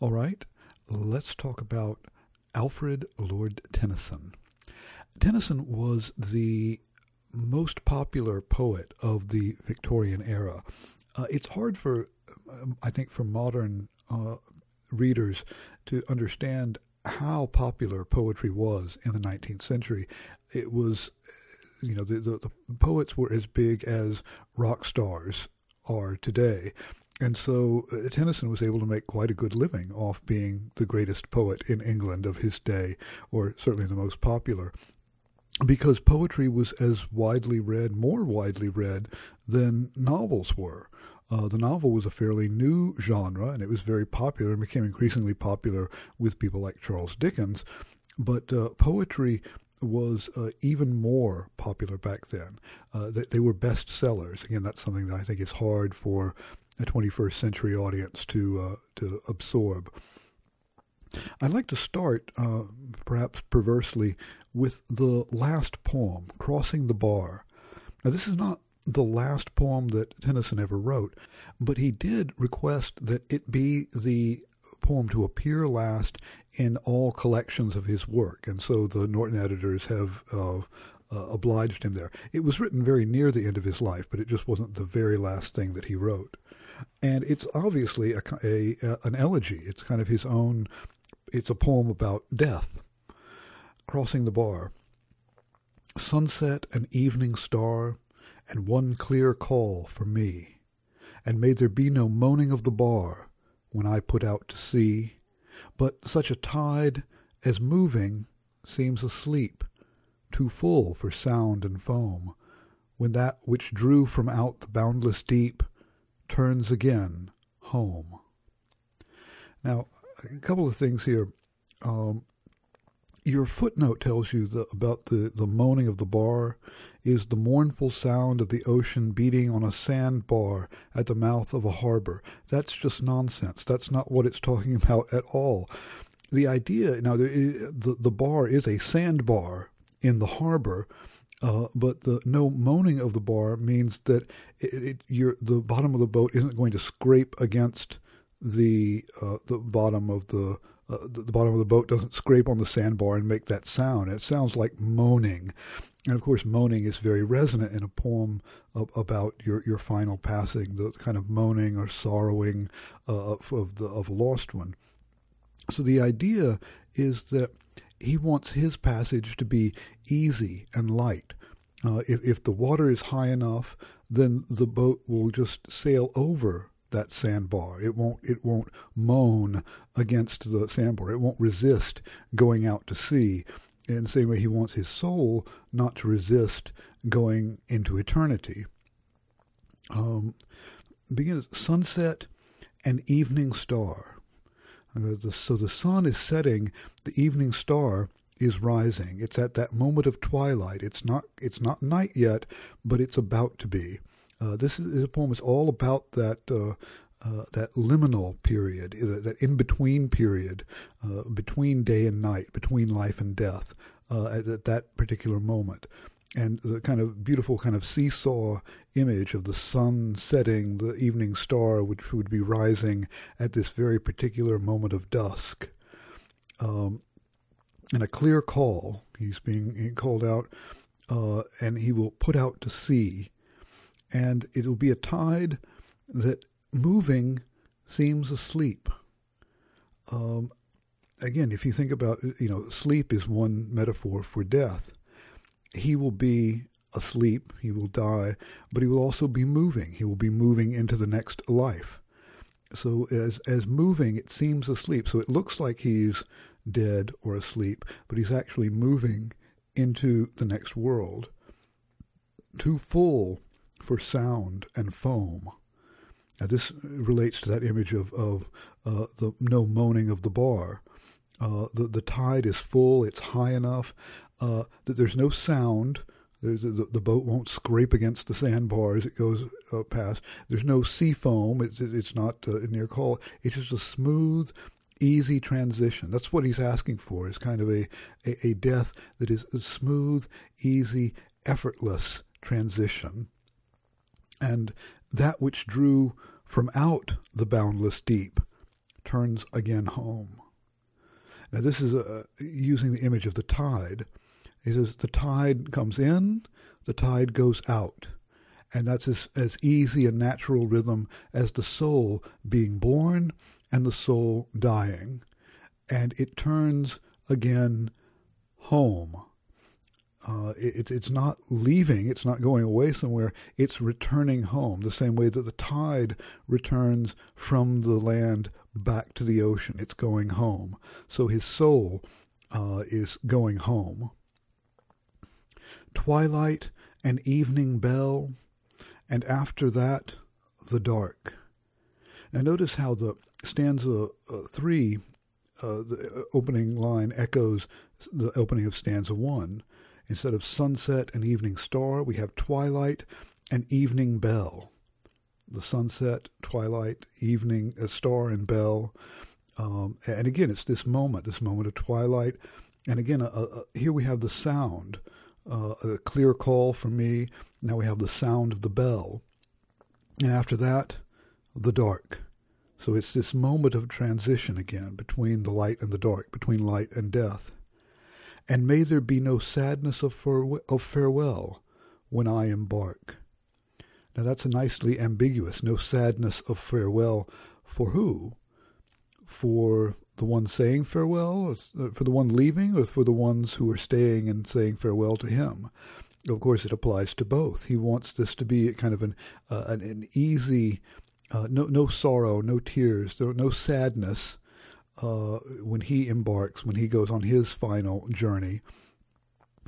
All right, let's talk about Alfred Lord Tennyson. Tennyson was the most popular poet of the Victorian era. Uh, it's hard for, um, I think, for modern uh, readers to understand how popular poetry was in the 19th century. It was, you know, the, the, the poets were as big as rock stars are today. And so uh, Tennyson was able to make quite a good living off being the greatest poet in England of his day, or certainly the most popular, because poetry was as widely read, more widely read than novels were. Uh, the novel was a fairly new genre, and it was very popular and became increasingly popular with people like Charles Dickens. But uh, poetry was uh, even more popular back then. Uh, they, they, were bestsellers. Again, that's something that I think is hard for a 21st century audience to uh, to absorb. I'd like to start, uh, perhaps perversely, with the last poem, Crossing the Bar. Now, this is not the last poem that Tennyson ever wrote, but he did request that it be the poem to appear last in all collections of his work, and so the Norton editors have uh, uh, obliged him there. It was written very near the end of his life, but it just wasn't the very last thing that he wrote. And it's obviously a, a, a an elegy. It's kind of his own. It's a poem about death. Crossing the bar. Sunset and evening star, and one clear call for me. And may there be no moaning of the bar when I put out to sea, but such a tide as moving seems asleep, too full for sound and foam, when that which drew from out the boundless deep turns again home. Now, a couple of things here. Um, your footnote tells you the, about the, the moaning of the bar is the mournful sound of the ocean beating on a sandbar at the mouth of a harbor. That's just nonsense. That's not what it's talking about at all. The idea now, the, the, the bar is a sandbar in the harbor, uh, but the no moaning of the bar means that it, it, the bottom of the boat isn't going to scrape against the uh, the bottom of the, uh, the, the bottom of the boat doesn't scrape on the sandbar and make that sound. It sounds like moaning, and of course, moaning is very resonant in a poem of, about your your final passing, the kind of moaning or sorrowing uh, of, of the of a lost one. So the idea is that he wants his passage to be easy and light. Uh, if, if the water is high enough, then the boat will just sail over that sandbar. It won't it won't moan against the sandbar. It won't resist going out to sea. In the same way, he wants his soul not to resist going into eternity. Um, begins sunset and evening star. So the sun is setting, the evening star is rising. It's at that moment of twilight. It's not it's not night yet, but it's about to be. Uh, this is, a poem is all about that uh, uh, that liminal period, uh, that in between period uh, between day and night, between life and death, uh, at, at, that particular moment. And the kind of beautiful kind of seesaw image of the sun setting, the evening star, which would be rising at this very particular moment of dusk. Um, and a clear call. He's being called out, uh, and he will put out to sea. And it will be a tide that moving seems asleep. Um, again, if you think about, you know, sleep is one metaphor for death. He will be asleep, he will die, but he will also be moving. He will be moving into the next life. So as as moving, it seems asleep. So it looks like he's dead or asleep, but he's actually moving into the next world. Too full for sound and foam. Now this relates to that image of of uh, the no moaning of the bar. Uh, the the tide is full; it's high enough uh, that there's no sound. There's the, the boat won't scrape against the sandbar as it goes uh, past. There's no sea foam. It's it's not uh, near call. It's just a smooth, easy transition. That's what he's asking for. Is kind of a, a, a death that is a smooth, easy, effortless transition. And that which drew from out the boundless deep turns again home. Now, this is uh, using the image of the tide. He says the tide comes in, the tide goes out. And that's as, as easy a natural rhythm as the soul being born and the soul dying. And it turns again home. Uh, it, it's not leaving, it's not going away somewhere, it's returning home, the same way that the tide returns from the land back to the ocean. It's going home. So his soul uh, is going home. Twilight and evening bell, and after that, the dark. Now notice how the stanza uh, 3, uh, the uh, opening line, echoes the opening of stanza 1. Instead of sunset and evening star, we have twilight and evening bell. The sunset, twilight, evening, a star and bell. Um, and again, it's this moment, this moment of twilight. And again, here we have the sound, uh, a clear call from me. Now we have the sound of the bell. And after that, the dark. So it's this moment of transition again between the light and the dark, between light and death and may there be no sadness of, of farewell when I embark. Now that's a nicely ambiguous. No sadness of farewell for who? For the one saying farewell, uh, for the one leaving, or for the ones who are staying and saying farewell to him? Of course, it applies to both. He wants this to be a kind of an uh, an, an, easy, uh, no no sorrow, no tears, no sadness, uh, when he embarks, when he goes on his final journey.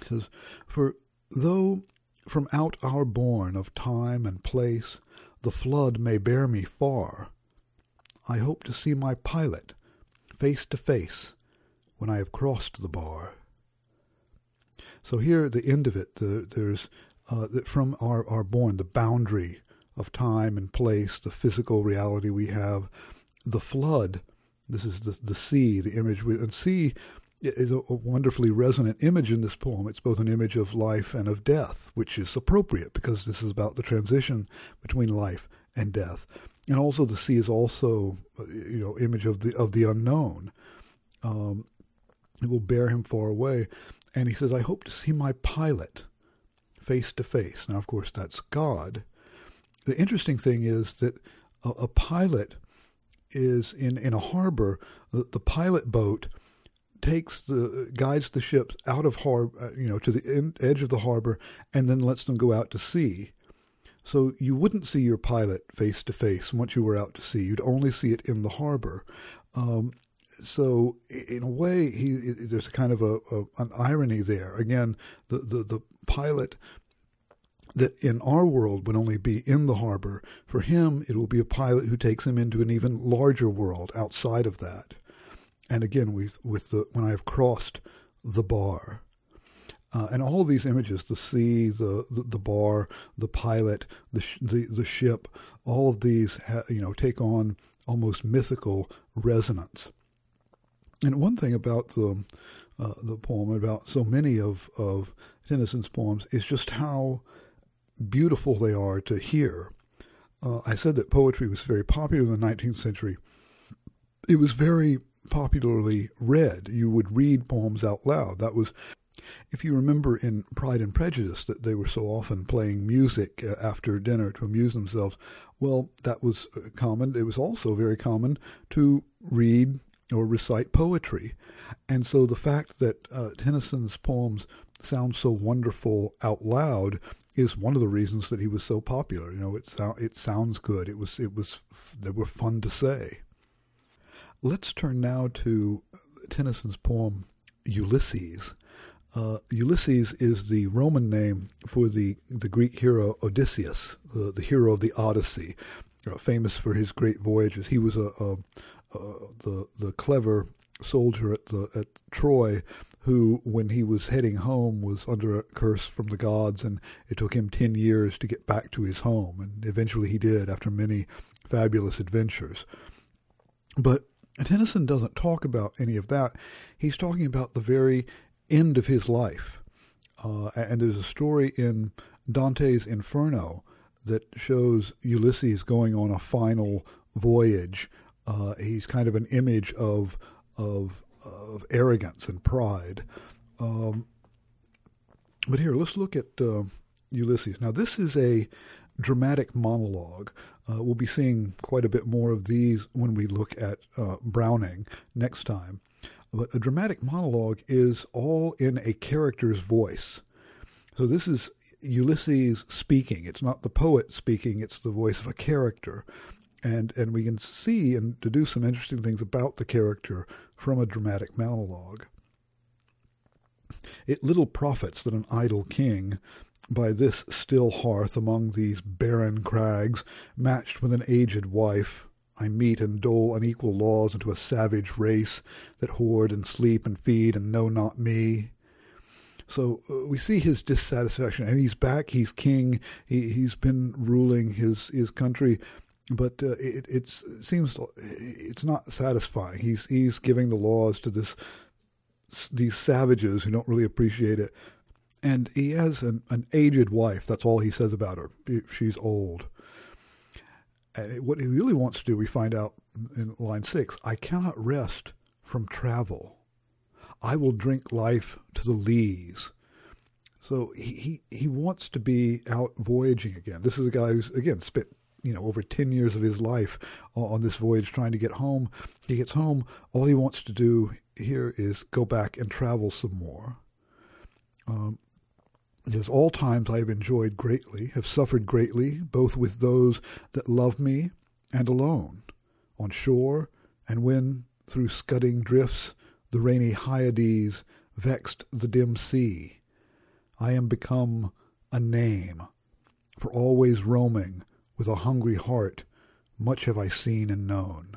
He says, For though from out our bourne of time and place the flood may bear me far, I hope to see my pilot face to face when I have crossed the bar. So here, the end of it, the, there's uh, from our, our bourne, the boundary of time and place, the physical reality we have, the flood this is the, the sea, the image. And sea is a, a wonderfully resonant image in this poem. It's both an image of life and of death, which is appropriate because this is about the transition between life and death. And also, the sea is also, uh, you know, image of the of the unknown. Um, it will bear him far away. And he says, "I hope to see my pilot face to face." Now, of course, that's God. The interesting thing is that a, a pilot is in, in a harbor, the, the pilot boat takes the guides the ships out of harbor, uh, you know, to the edge of the harbor, and then lets them go out to sea. So you wouldn't see your pilot face to face once you were out to sea. You'd only see it in the harbor. Um, so in a way, he, there's a kind of a, a, an irony there. Again, the, the, the pilot that in our world would only be in the harbor. For him, it will be a pilot who takes him into an even larger world outside of that. And again, with, with the when I have crossed the bar, uh, and all of these images the sea, the, the, the bar, the pilot, the, sh- the, the ship all of these ha- you know take on almost mythical resonance. And one thing about the uh, the poem, about so many of, of Tennyson's poems, is just how beautiful they are to hear. Uh, I said that poetry was very popular in the 19th century. It was very popularly read. You would read poems out loud. That was, if you remember in Pride and Prejudice, that they were so often playing music uh, after dinner to amuse themselves. Well, that was uh, common. It was also very common to read or recite poetry. And so the fact that uh, Tennyson's poems sound so wonderful out loud is one of the reasons that he was so popular. You know, it it sounds good. It was it was they were fun to say. Let's turn now to Tennyson's poem Ulysses. Uh, Ulysses is the Roman name for the, the Greek hero Odysseus, the, the hero of the Odyssey, uh, famous for his great voyages. He was a, a, a, the the clever soldier at the at Troy who, when he was heading home, was under a curse from the gods, and it took him 10 years to get back to his home. And eventually he did after many fabulous adventures. But Tennyson doesn't talk about any of that. He's talking about the very end of his life. Uh, and there's a story in Dante's Inferno that shows Ulysses going on a final voyage Uh, he's kind of an image of of of arrogance and pride. Um, but here, let's look at uh, Ulysses. Now, this is a dramatic monologue. Uh, we'll be seeing quite a bit more of these when we look at uh, Browning next time. But a dramatic monologue is all in a character's voice. So this is Ulysses speaking. It's not the poet speaking, it's the voice of a character. And, and we can see and deduce some interesting things about the character from a dramatic monologue. It little profits that an idle king by this still hearth among these barren crags, matched with an aged wife, I mete and dole unequal laws unto a savage race that hoard and sleep and feed and know not me. So uh, we see his dissatisfaction, and he's back. He's king. He he's been ruling his his country, but uh, it it seems it's not satisfying. He's he's giving the laws to this these savages who don't really appreciate it and he has an, an aged wife. That's all he says about her. She's old. And what he really wants to do, we find out in line six I cannot rest from travel. I will drink life to the lees. So he, he, he wants to be out voyaging again. This is a guy who's, again, spent you know over 10 years of his life on this voyage trying to get home. He gets home, all he wants to do here is go back and travel some more. Um, as all times I have enjoyed greatly, have suffered greatly, both with those that love me and alone, on shore, and when, through scudding drifts, the rainy Hyades vexed the dim sea. I am become a name, for always roaming, with a hungry heart, much have I seen and known.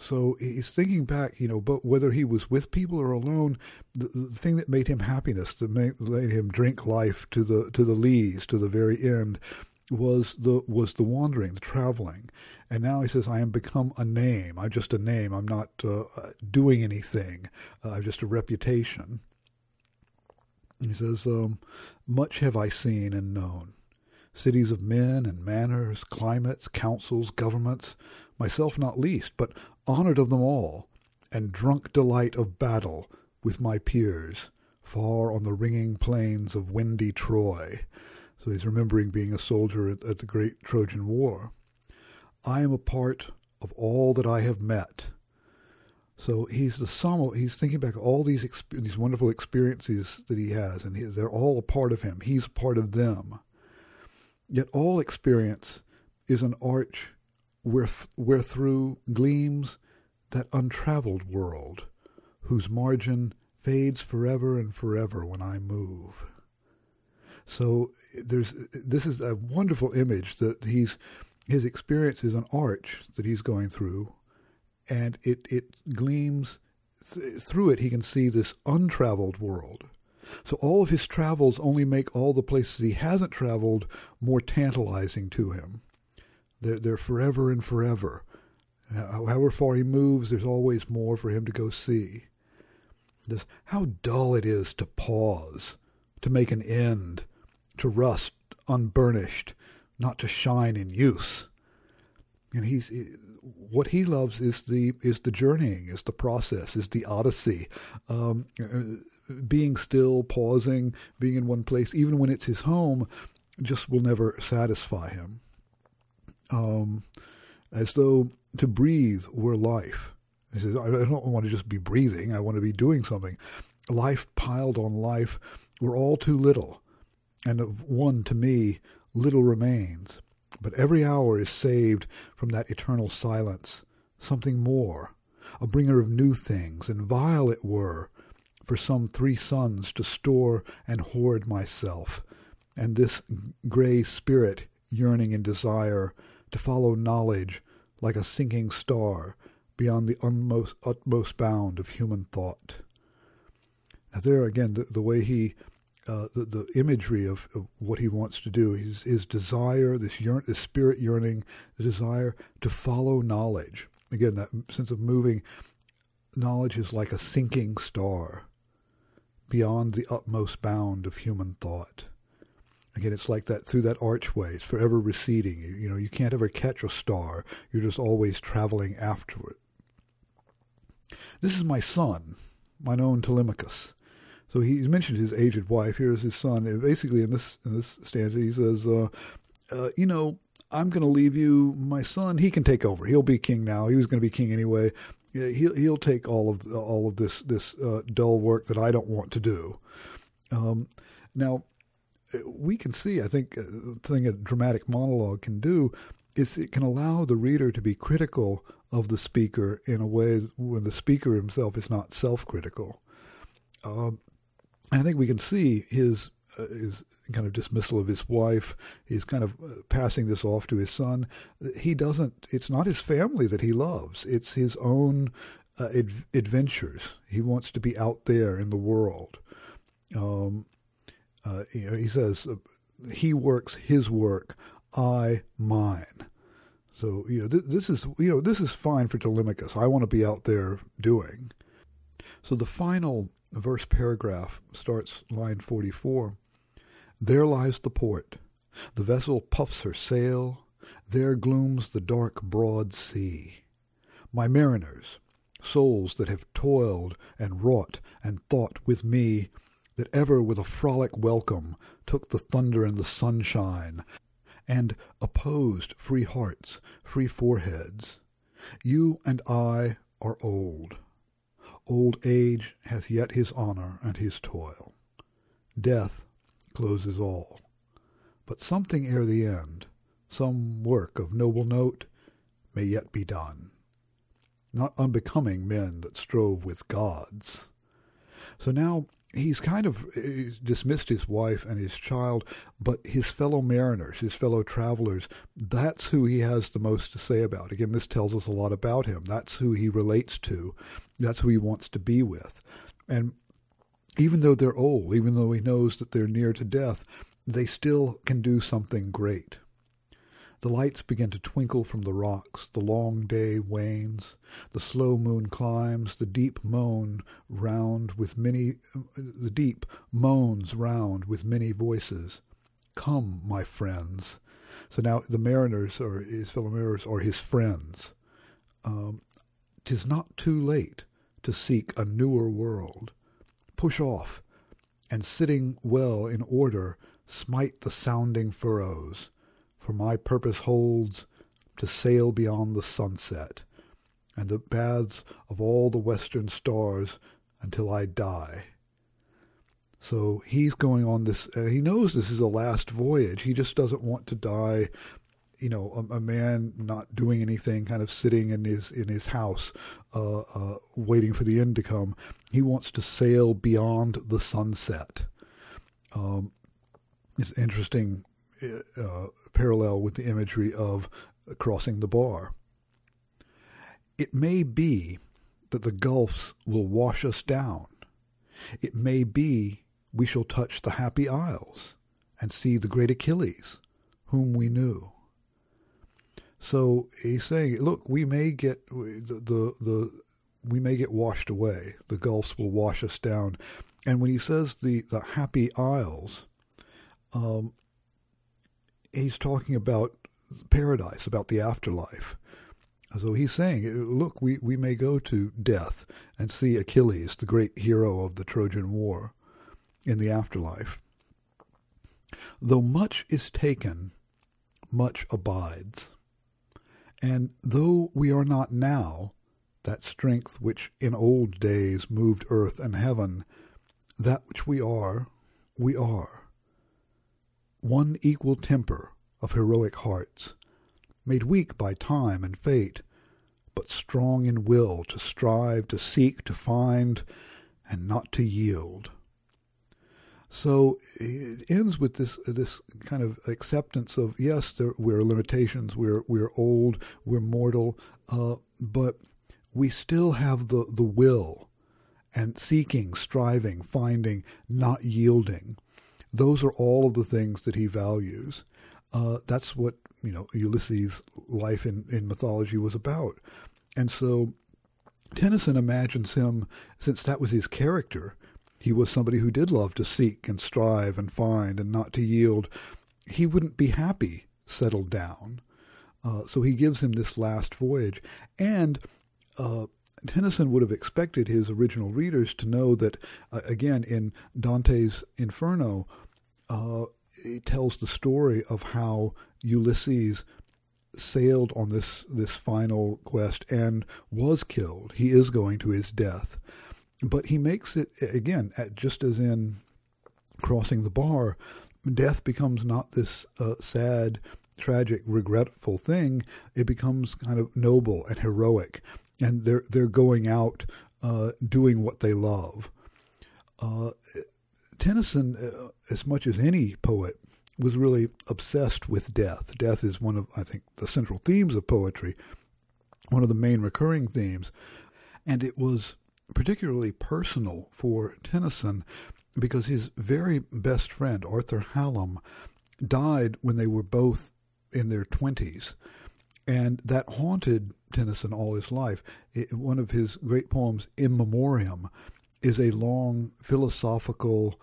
So he's thinking back, you know, but whether he was with people or alone, the, the thing that made him happiness, that made, made him drink life to the to the lees, to the very end, was the was the wandering, the traveling. And now he says, "I am become a name. I'm just a name. I'm not uh, doing anything. Uh, I'm just a reputation." He says, um, "Much have I seen and known." cities of men and manners, climates, councils, governments, myself not least, but honoured of them all, and drunk delight of battle with my peers, far on the ringing plains of windy Troy. So he's remembering being a soldier at, at the great Trojan War. I am a part of all that I have met. So he's the sum. Of, he's thinking back all these these wonderful experiences that he has, and he, they're all a part of him. He's part of them. Yet all experience is an arch where, where through gleams that untraveled world, whose margin fades forever and forever when I move. So there's this is a wonderful image that he's his experience is an arch that he's going through, and it it gleams th- through it. He can see this untraveled world. So all of his travels only make all the places he hasn't traveled more tantalizing to him. They're, they're forever and forever. However far he moves, there's always more for him to go see. This, how dull it is to pause, to make an end, to rust unburnished, not to shine in use. And he's what he loves is the is the journeying, is the process, is the odyssey, um, uh, being still, pausing, being in one place, even when it's his home, just will never satisfy him um, as though to breathe were life. He says, I don't want to just be breathing, I want to be doing something. Life piled on life, we're all too little, and of one to me, little remains. But every hour is saved from that eternal silence, something more, a bringer of new things, and vile it were for some three suns to store and hoard myself, and this grey spirit yearning in desire to follow knowledge like a sinking star beyond the utmost, utmost bound of human thought. Now, there again, the, the way he, uh, the, the imagery of, of, what he wants to do, his, his desire, this, yearn, this spirit yearning, the desire to follow knowledge. Again, that sense of moving, knowledge is like a sinking star beyond the utmost bound of human thought. Again, it's like that through that archway. It's forever receding. You, you know, you can't ever catch a star. You're just always traveling after it. This is my son, mine own Telemachus. So he mentioned his aged wife. Here's his son. And basically, in this in this stanza, he says, uh, uh, "You know, I'm going to leave you my son. He can take over. He'll be king now. He was going to be king anyway. He'll he'll take all of all of this this uh, dull work that I don't want to do." Um, now, we can see, I think, uh, the thing a dramatic monologue can do is it can allow the reader to be critical of the speaker in a way when the speaker himself is not self-critical. Um, and I think we can see his uh, his kind of dismissal of his wife. He's kind of uh, passing this off to his son. He doesn't. It's not his family that he loves. It's his own uh, ad- adventures. He wants to be out there in the world. Um, uh, you know, he says, uh, "He works his work, I mine." So you know, th- this is you know this is fine for Telemachus. I want to be out there doing. So the final verse paragraph starts line forty-four. There lies the port. The vessel puffs her sail. There glooms the dark, broad sea. My mariners, souls that have toiled and wrought and thought with me, that ever with a frolic welcome took the thunder and the sunshine, and opposed free hearts, free foreheads. You and I are old. Old age hath yet his honour and his toil. Death closes all. But something ere the end, some work of noble note, may yet be done. Not unbecoming men that strove with gods. So now he's kind of he's dismissed his wife and his child, but his fellow mariners, his fellow travelers, that's who he has the most to say about. Again, this tells us a lot about him. That's who he relates to. That's who he wants to be with. And even though they're old, even though he knows that they're near to death, they still can do something great. The lights begin to twinkle from the rocks, the long day wanes, the slow moon climbs, the deep moan round with many the deep moans round with many voices. Come, my friends. So now the mariners or his fellow mariners are his friends. Um, tis not too late to seek a newer world. Push off, and sitting well in order, smite the sounding furrows for my purpose holds to sail beyond the sunset and the paths of all the western stars until I die. So he's going on this, and he knows this is a last voyage. He just doesn't want to die, you know, a, a man not doing anything, kind of sitting in his in his house, uh, uh, waiting for the end to come. He wants to sail beyond the sunset. Um, it's interesting uh, parallel with the imagery of crossing the bar. It may be that the gulfs will wash us down. It may be we shall touch the happy isles and see the great Achilles, whom we knew. So he's saying, look, we may get the, the, the we may get washed away. The gulfs will wash us down. And when he says the, the happy isles, um, he's talking about paradise, about the afterlife. So he's saying, look, we, we may go to death and see Achilles, the great hero of the Trojan War, in the afterlife. Though much is taken, much abides. And though we are not now that strength which in old days moved earth and heaven, that which we are, we are one equal temper of heroic hearts, made weak by time and fate, but strong in will to strive, to seek, to find, and not to yield. So it ends with this this kind of acceptance of yes, there, we're limitations, we're we're old, we're mortal, uh, but we still have the the will, and seeking, striving, finding, not yielding. Those are all of the things that he values. Uh, that's what you know Ulysses' life in, in mythology was about, and so Tennyson imagines him, since that was his character, he was somebody who did love to seek and strive and find and not to yield. He wouldn't be happy settled down. Uh, so he gives him this last voyage. And uh, Tennyson would have expected his original readers to know that, uh, again, in Dante's Inferno, uh, it tells the story of how Ulysses sailed on this, this final quest and was killed. He is going to his death. But he makes it, again, just as in Crossing the Bar, death becomes not this uh, sad, tragic, regretful thing. It becomes kind of noble and heroic. And they're, they're going out uh, doing what they love. Uh, Tennyson, uh, as much as any poet, was really obsessed with death. Death is one of, I think, the central themes of poetry, one of the main recurring themes. And it was particularly personal for Tennyson because his very best friend, Arthur Hallam, died when they were both in their 20s. And that haunted Tennyson all his life. It, one of his great poems, In Memoriam, is a long philosophical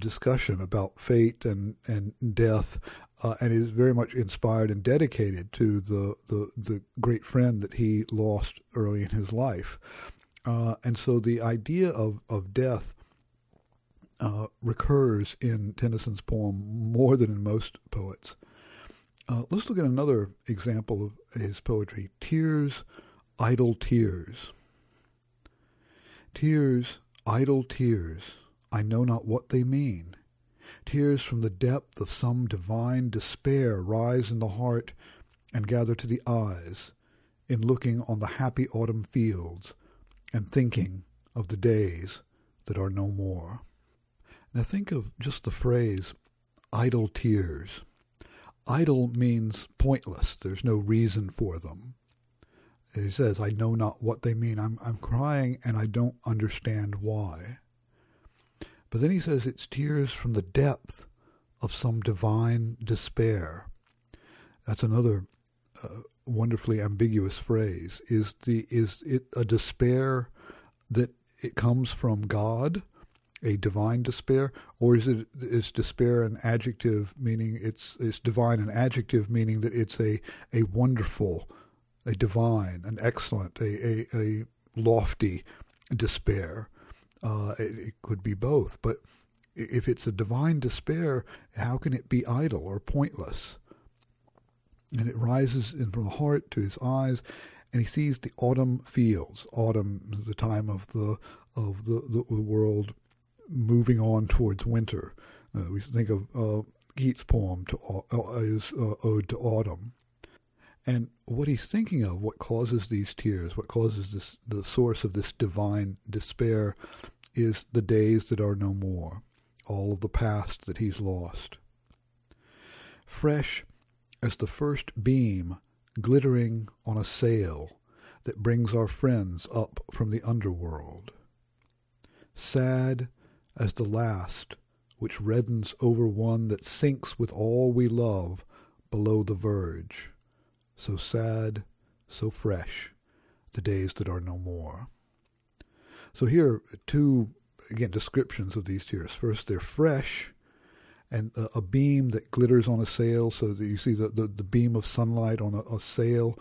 discussion about fate and, and death, uh, and is very much inspired and dedicated to the, the, the great friend that he lost early in his life. Uh, and so the idea of, of death uh, recurs in Tennyson's poem more than in most poets. Uh, let's look at another example of his poetry Tears, Idle Tears. Tears, idle tears, I know not what they mean. Tears from the depth of some divine despair rise in the heart and gather to the eyes in looking on the happy autumn fields and thinking of the days that are no more. Now think of just the phrase idle tears. Idle means pointless. There's no reason for them. he says, I know not what they mean. I'm, I'm crying and I don't understand why. But then he says it's tears from the depth of some divine despair. That's another uh, wonderfully ambiguous phrase. Is the is it a despair that it comes from God, a divine despair, or is it is despair an adjective meaning it's it's divine an adjective meaning that it's a a wonderful, a divine, an excellent, a a, a lofty despair. Uh, it, it could be both, but if it's a divine despair, how can it be idle or pointless? And it rises in from the heart to his eyes, and he sees the autumn fields. Autumn is the time of the of the, the, the world moving on towards winter. Uh, we think of uh, Keats' poem to uh, uh, ode to autumn, and what he's thinking of, what causes these tears, what causes this, the source of this divine despair, is the days that are no more, all of the past that he's lost. Fresh as the first beam glittering on a sail that brings our friends up from the underworld. Sad as the last which reddens over one that sinks with all we love below the verge so sad, so fresh, the days that are no more. So here, are two, again, descriptions of these tears. First, they're fresh, and a, a beam that glitters on a sail, so that you see the, the, the beam of sunlight on a, a sail.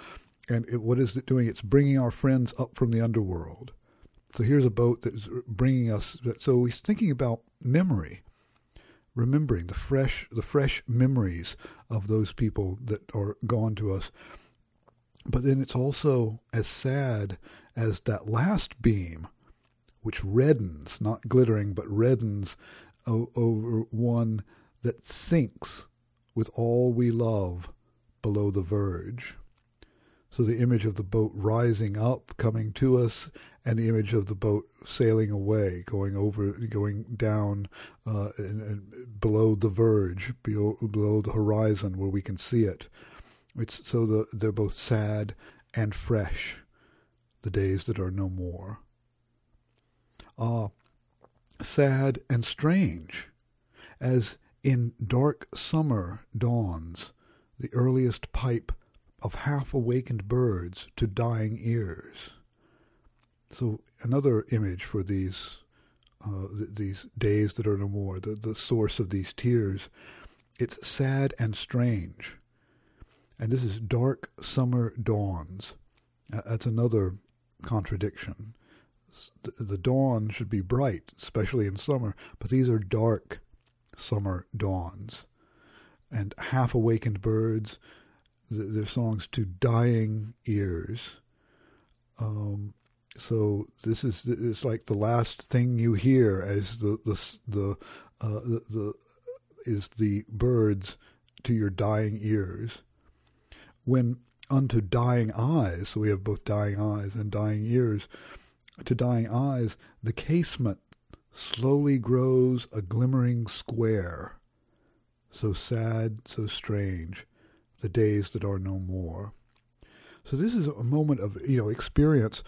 And it, what is it doing? It's bringing our friends up from the underworld. So here's a boat that is bringing us. So he's thinking about memory, remembering the fresh, the fresh memories of those people that are gone to us. But then it's also as sad as that last beam, which reddens, not glittering, but reddens over one that sinks with all we love below the verge. So the image of the boat rising up, coming to us, and the image of the boat sailing away, going over, going down, uh, and, and below the verge, below, below the horizon where we can see it. It's so the, they're both sad and fresh, the days that are no more. Ah, sad and strange, as in dark summer dawns the earliest pipe of half awakened birds to dying ears. So, another image for these uh, th- these days that are no more, the, the source of these tears. It's sad and strange. And this is dark summer dawns. Uh, that's another contradiction. The, the dawn should be bright, especially in summer, but these are dark summer dawns. And half awakened birds, th- their songs to dying ears. Um, so this is it's like the last thing you hear as the the the uh, the, the is the birds to your dying ears. When unto dying eyes, so we have both dying eyes and dying ears, to dying eyes, the casement slowly grows a glimmering square. So sad, so strange, the days that are no more. So this is a moment of you know experience.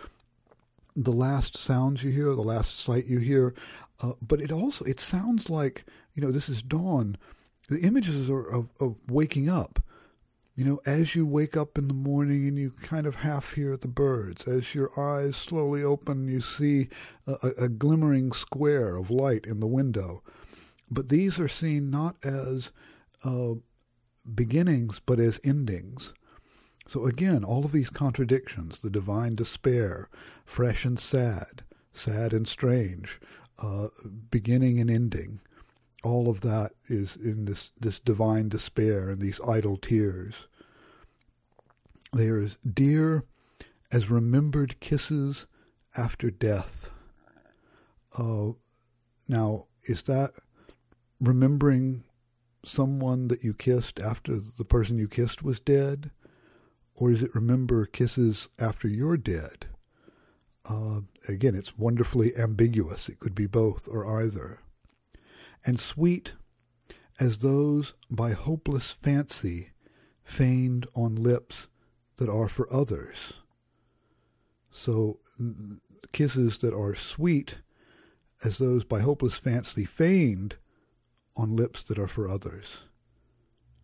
The last sounds you hear, the last sight you hear, uh, but it also it sounds like you know this is dawn. The images are of, of waking up. You know, as you wake up in the morning and you kind of half hear the birds, as your eyes slowly open, you see a, a glimmering square of light in the window. But these are seen not as uh, beginnings, but as endings. So again, all of these contradictions, the divine despair, fresh and sad, sad and strange, uh, beginning and ending, all of that is in this, this divine despair and these idle tears. They are as dear as remembered kisses after death. Uh, now, is that remembering someone that you kissed after the person you kissed was dead? Or is it remember kisses after you're dead? Uh, again, it's wonderfully ambiguous. It could be both or either. And sweet as those by hopeless fancy feigned on lips that are for others. So, kisses that are sweet as those by hopeless fancy feigned on lips that are for others.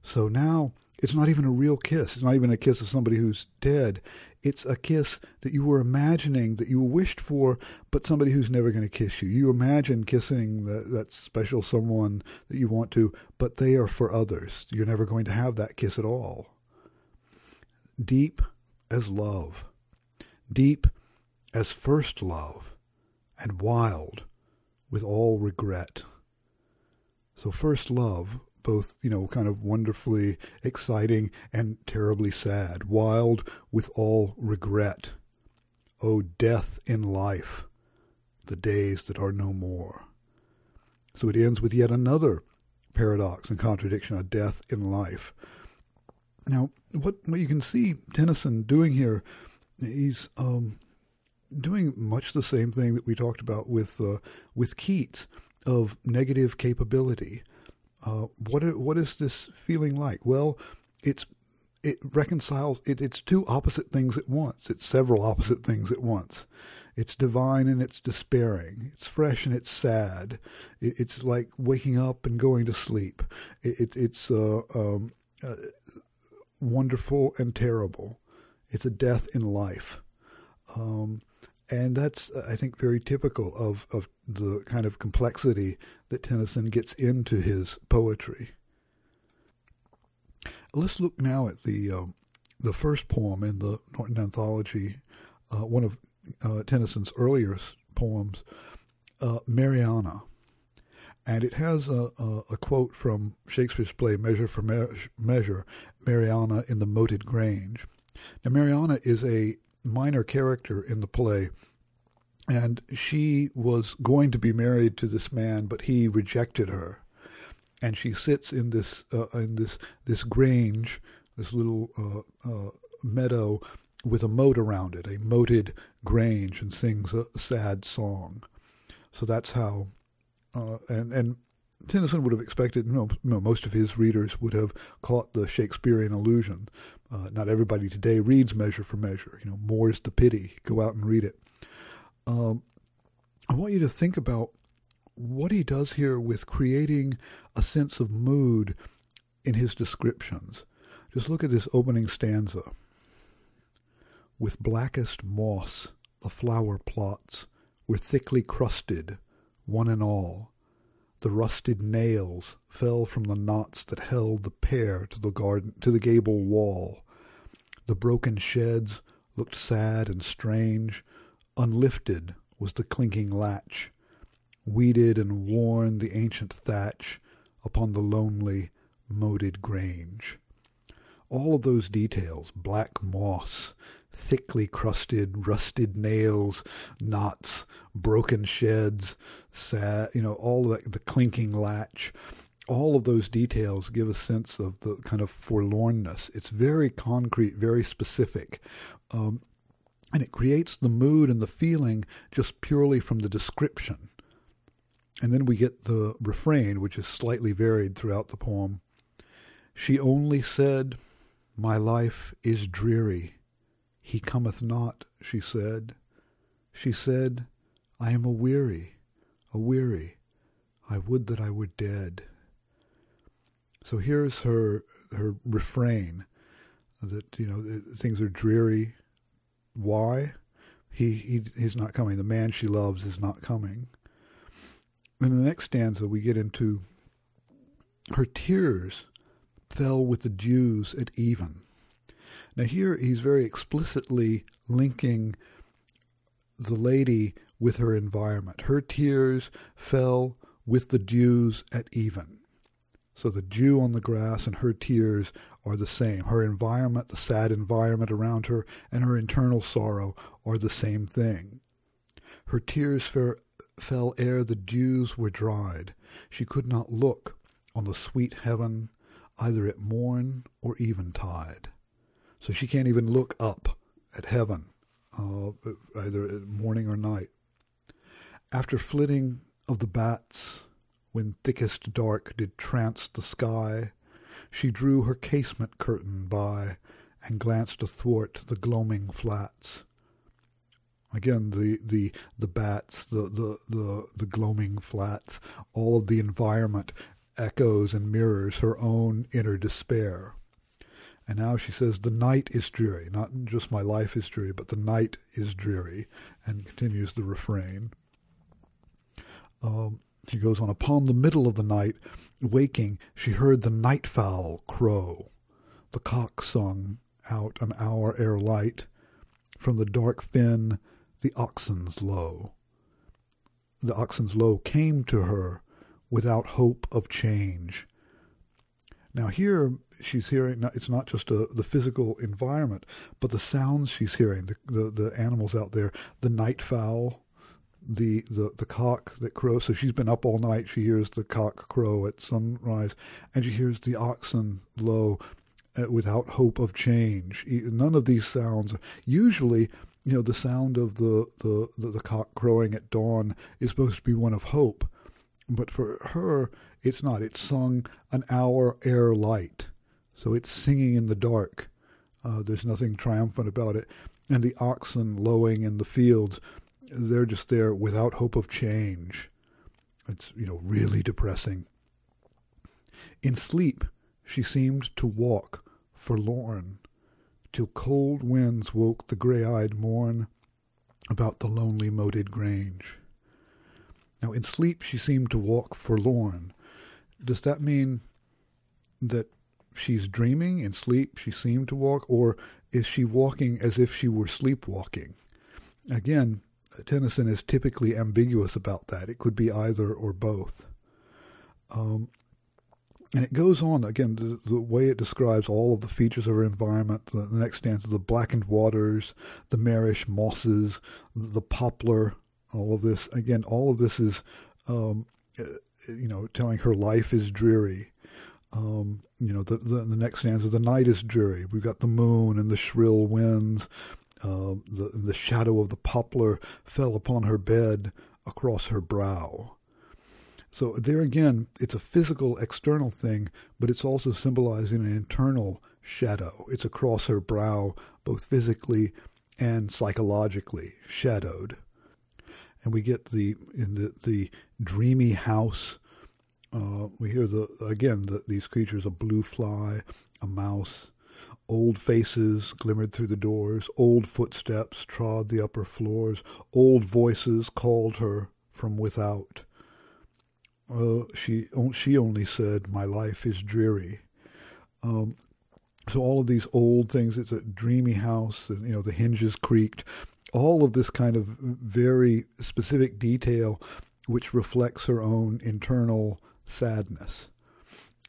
So now it's not even a real kiss. It's not even a kiss of somebody who's dead. It's a kiss that you were imagining, that you wished for, but somebody who's never going to kiss you. You imagine kissing the, that special someone that you want to, but they are for others. You're never going to have that kiss at all. Deep as love, deep as first love, and wild with all regret. So, first love both, you know, kind of wonderfully exciting and terribly sad, wild with all regret. O oh, death in life, the days that are no more. So it ends with yet another paradox and contradiction, a death in life. Now, what, what you can see Tennyson doing here, he's um, doing much the same thing that we talked about with uh, with Keats of negative capability. Uh, what what is this feeling like? Well, it's it reconciles it, it's two opposite things at once. It's several opposite things at once. It's divine and it's despairing. It's fresh and it's sad. It, it's like waking up and going to sleep. It, it it's uh, um, uh, wonderful and terrible. It's a death in life. Um, and that's, I think, very typical of, of the kind of complexity that Tennyson gets into his poetry. Let's look now at the um, the first poem in the Norton Anthology, uh, one of uh, Tennyson's earlier poems, uh, Mariana. And it has a, a, a, quote from Shakespeare's play Measure for Me- Measure, Mariana in the Moated Grange. Now, Mariana is a minor character in the play and she was going to be married to this man, but he rejected her. And she sits in this uh, in this this grange, this little uh, uh, meadow with a moat around it, a moated grange, and sings a sad song. So that's how, uh, and and Tennyson would have expected, no, no, most of his readers would have caught the Shakespearean allusion. Uh, not everybody today reads Measure for Measure. You know, more's the pity. Go out and read it. Um, I want you to think about what he does here with creating a sense of mood in his descriptions. Just look at this opening stanza. With blackest moss the flower plots were thickly crusted one and all. The rusted nails fell from the knots that held the pear to the garden to the gable wall. The broken sheds looked sad and strange. Unlifted was the clinking latch. Weeded and worn the ancient thatch upon the lonely, moated grange. All of those details, black moss, thickly crusted, rusted nails, knots, broken sheds, sad, you know, all that, the clinking latch, all of those details give a sense of the kind of forlornness. It's very concrete, very specific. Um, and it creates the mood and the feeling just purely from the description. And then we get the refrain, which is slightly varied throughout the poem. She only said, My life is dreary. He cometh not, she said. She said, I am a weary, a weary. I would that I were dead. So here's her her refrain that you know things are dreary. Why? He, he he's not coming. The man she loves is not coming. In the next stanza, we get into her tears fell with the dews at even. Now here he's very explicitly linking the lady with her environment. Her tears fell with the dews at even. So the dew on the grass and her tears are the same. Her environment, the sad environment around her, and her internal sorrow are the same thing. Her tears fell ere the dews were dried. She could not look on the sweet heaven either at morn or eventide. So she can't even look up at heaven, uh, either at morning or night. After flitting of the bats when thickest dark did trance the sky, she drew her casement curtain by and glanced athwart the gloaming flats. Again, the, the, the bats, the, the, the, the gloaming flats, all of the environment echoes and mirrors her own inner despair. And now she says, The night is dreary. Not just my life is dreary, but the night is dreary. And continues the refrain. Um, she goes on, upon the middle of the night, waking, she heard the night fowl crow. The cock sung out an hour ere light. From the dark fen, the oxen's low. The oxen's low came to her without hope of change. Now here she's hearing, it's not just a, the physical environment, but the sounds she's hearing, the, the, the animals out there, the night fowl, the, the, the cock that crows. So she's been up all night. She hears the cock crow at sunrise, and she hears the oxen low uh, without hope of change. None of these sounds, usually, you know, the sound of the, the, the, the cock crowing at dawn is supposed to be one of hope. But for her, it's not. It's sung an hour ere light. So it's singing in the dark. Uh, there's nothing triumphant about it. And the oxen lowing in the fields they're just there without hope of change. It's, you know, really depressing. In sleep, she seemed to walk forlorn, till cold winds woke the grey-eyed morn about the lonely moated grange. Now, in sleep, she seemed to walk forlorn. Does that mean that she's dreaming in sleep? She seemed to walk, or is she walking as if she were sleepwalking? Again, Tennyson is typically ambiguous about that. It could be either or both. Um, and it goes on again the, the, way it describes all of the features of her environment. The, the next stanza: the blackened waters, the marish mosses, the, the poplar. All of this again. All of this is, um, uh, you know, telling her life is dreary. Um, you know, the, the, the next stanza: the night is dreary. We've got the moon and the shrill winds. Uh, the, the shadow of the poplar fell upon her bed across her brow. So there again, it's a physical, external thing, but it's also symbolizing an internal shadow. It's across her brow, both physically and psychologically shadowed. And we get the in the the dreamy house. Uh, we hear the again the, these creatures: a blue fly, a mouse, Old faces glimmered through the doors, old footsteps trod the upper floors, old voices called her from without. uh, she she only said, "My life is dreary." Um, so all of these old things. It's a dreamy house, and you know the hinges creaked. All of this kind of very specific detail, which reflects her own internal sadness.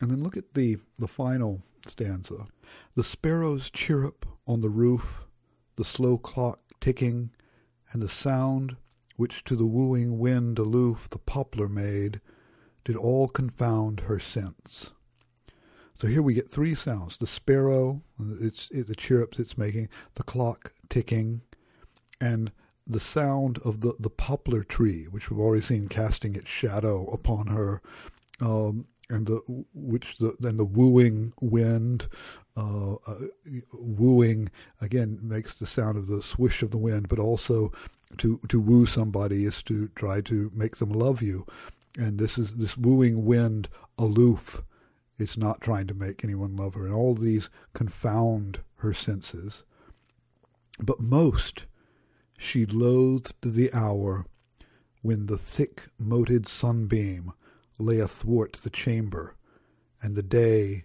And then look at the the final stanza. The sparrows chirrup on the roof, the slow clock ticking, and the sound which to the wooing wind aloof the poplar made, did all confound her sense. So here we get three sounds: the sparrow, it's it, the chirrups it's making, the clock ticking, and the sound of the, the poplar tree, which we've already seen casting its shadow upon her, um, and the which the then the wooing wind, uh, uh, wooing again makes the sound of the swish of the wind, but also to to woo somebody is to try to make them love you, and this is this wooing wind aloof. It's not trying to make anyone love her, and all these confound her senses. But most she loathed the hour when the thick moted sunbeam lay athwart the chamber, and the day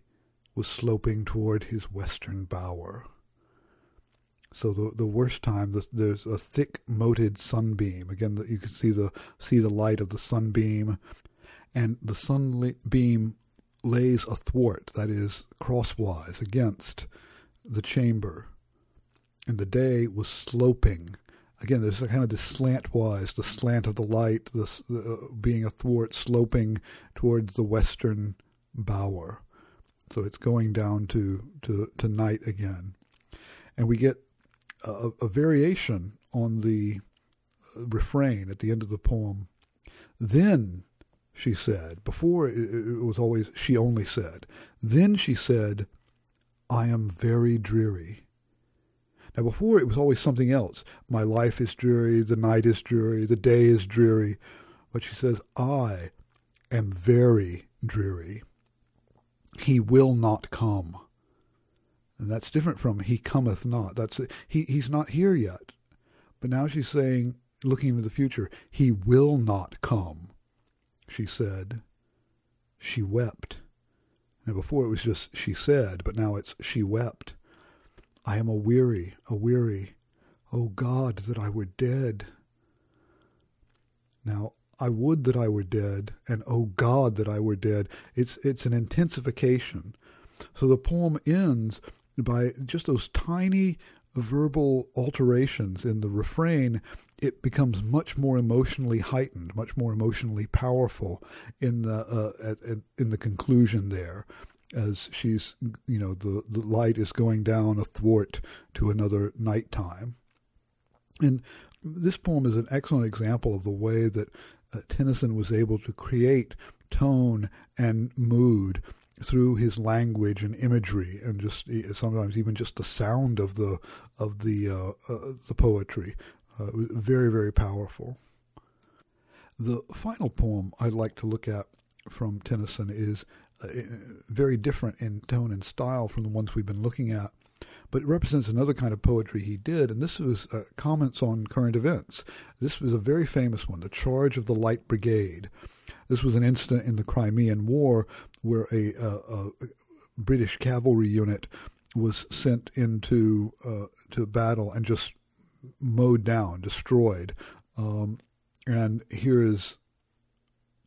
was sloping toward his western bower. So the the worst time, the, there's a thick moted sunbeam. Again, you can see the see the light of the sunbeam, and the sunbeam lays athwart, that is, crosswise against the chamber, and the day was sloping again, there's kind of this slantwise, the slant of the light, this uh, being athwart, sloping towards the western bower. So it's going down to, to, to night again. And we get a, a variation on the refrain at the end of the poem. Then, she said, before it was always, she only said, then she said, I am very dreary. Now, before it was always something else. My life is dreary, the night is dreary, the day is dreary. But she says, I am very dreary. He will not come. And that's different from he cometh not. That's he he's not here yet. But now she's saying, looking into the future, he will not come. She said. She wept. Now before it was just she said, but now it's she wept. I am a weary, a weary. O God, that I were dead. Now, I would that I were dead, and O God, that I were dead. It's, it's an intensification. So the poem ends by just those tiny verbal alterations in the refrain. It becomes much more emotionally heightened, much more emotionally powerful in the uh, at, at, in the conclusion there as she's, you know, the, the light is going down athwart to another nighttime. And this poem is an excellent example of the way that uh, Tennyson was able to create tone and mood through his language and imagery, and just sometimes even just the sound of the of the uh, uh, the poetry. Uh, very very powerful. The final poem I'd like to look at from Tennyson is very different in tone and style from the ones we've been looking at, but it represents another kind of poetry he did, and this was uh, comments on current events. This was a very famous one, The Charge of the Light Brigade. This was an incident in the Crimean War where a, a, a British cavalry unit was sent into uh, to battle and just mowed down, destroyed. Um, and here is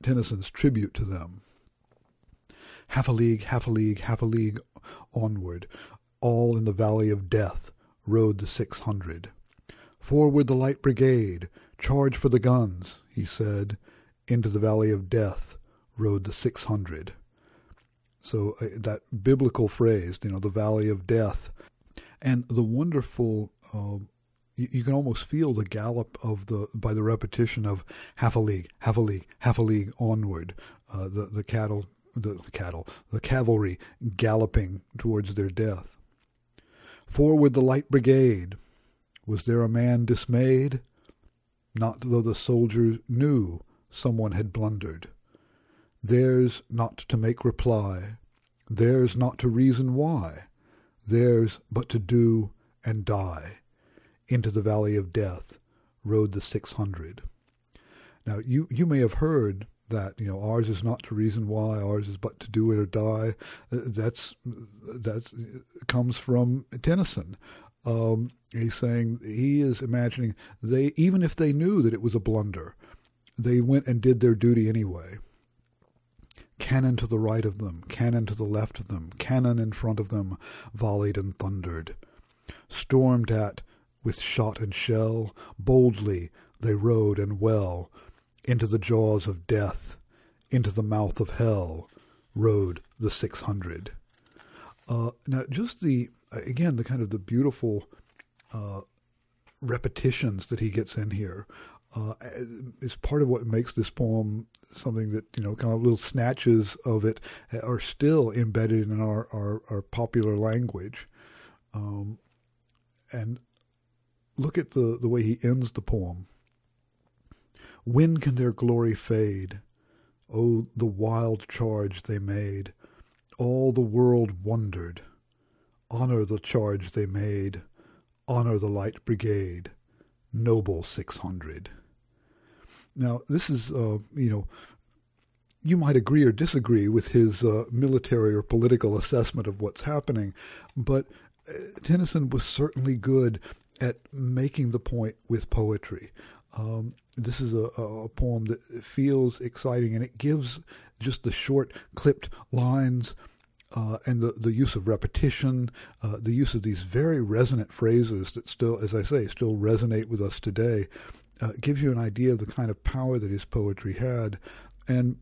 Tennyson's tribute to them half a league, half a league, half a league onward, all in the valley of death, rode the six hundred. Forward the light brigade, charge for the guns, he said. Into the valley of death rode the six hundred. So uh, that biblical phrase, you know, the valley of death, and the wonderful. Uh, you, can almost feel the gallop of the by the repetition of half a league, half a league, half a league onward. Uh, the the cattle the, the cattle, the cavalry galloping towards their death. Forward the light brigade. Was there a man dismayed? Not though the soldiers knew someone had blundered. Theirs not to make reply, theirs not to reason why, theirs but to do and die. Into the valley of death rode the six hundred. Now you, you may have heard that. You know, ours is not to reason why, ours is but to do it or die. Uh, that's that's comes from Tennyson. Um, he's saying he is imagining they even if they knew that it was a blunder, they went and did their duty anyway. Cannon to the right of them, cannon to the left of them, cannon in front of them, volleyed and thundered. Stormed at with shot and shell, boldly they rode and well, into the jaws of death, into the mouth of hell, rode the six hundred. Uh, now, just the again the kind of the beautiful uh, repetitions that he gets in here uh, is part of what makes this poem something that you know kind of little snatches of it are still embedded in our our, our popular language um, and look at the the way he ends the poem when can their glory fade? Oh the wild charge they made. All the world wondered. Honor the charge they made. Honor the light brigade. Noble 600 now, this is, uh, you know, you might agree or disagree with his uh, military or political assessment of what's happening, but uh, Tennyson was certainly good at making the point with poetry. Um, this is a, a, poem that feels exciting and it gives just the short, clipped lines. Uh, and the, the use of repetition, uh, the use of these very resonant phrases that still, as I say, still resonate with us today uh, gives you an idea of the kind of power that his poetry had. And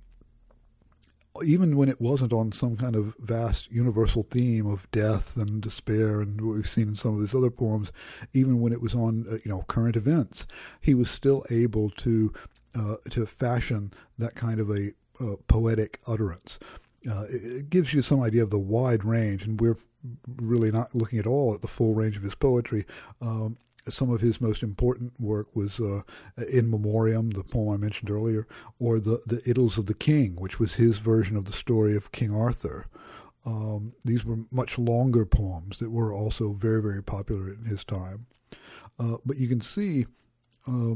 even when it wasn't on some kind of vast universal theme of death and despair and what we've seen in some of his other poems, even when it was on uh, you know current events, he was still able to uh, to fashion that kind of a uh, poetic utterance. Uh, it, gives you some idea of the wide range, and we're really not looking at all at the full range of his poetry. Um, some of his most important work was uh, In Memoriam, the poem I mentioned earlier, or the, the Idylls of the King, which was his version of the story of King Arthur. Um, these were much longer poems that were also very, very popular in his time. Uh, but you can see uh,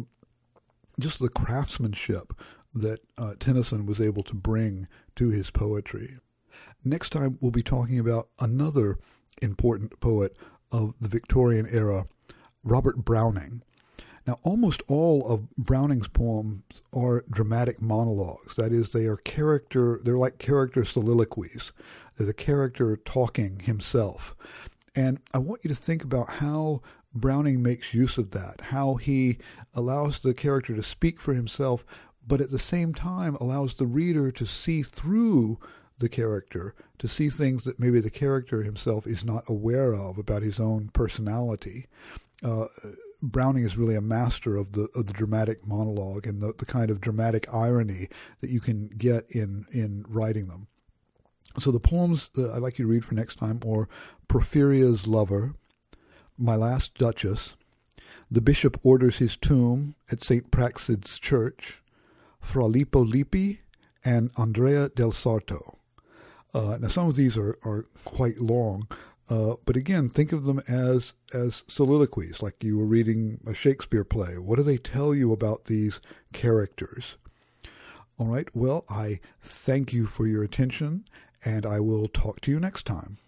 just the craftsmanship that uh, Tennyson was able to bring to his poetry. Next time, we'll be talking about another important poet of the Victorian era Robert Browning. Now, almost all of Browning's poems are dramatic monologues. That is, they are character, they're like character soliloquies. They're the character talking himself. And I want you to think about how Browning makes use of that, how he allows the character to speak for himself, but at the same time allows the reader to see through the character, to see things that maybe the character himself is not aware of about his own personality uh, Browning is really a master of the of the dramatic monologue and the, the kind of dramatic irony that you can get in in writing them. So the poems that I'd like you to read for next time are Porphyria's Lover, My Last Duchess, The Bishop Orders His Tomb at St. Praxed's Church, Fra Lippo Lippi, and Andrea del Sarto. Uh, now, some of these are, are quite long, uh, but again, think of them as as soliloquies, like you were reading a Shakespeare play. What do they tell you about these characters? All right. Well, I thank you for your attention, and I will talk to you next time.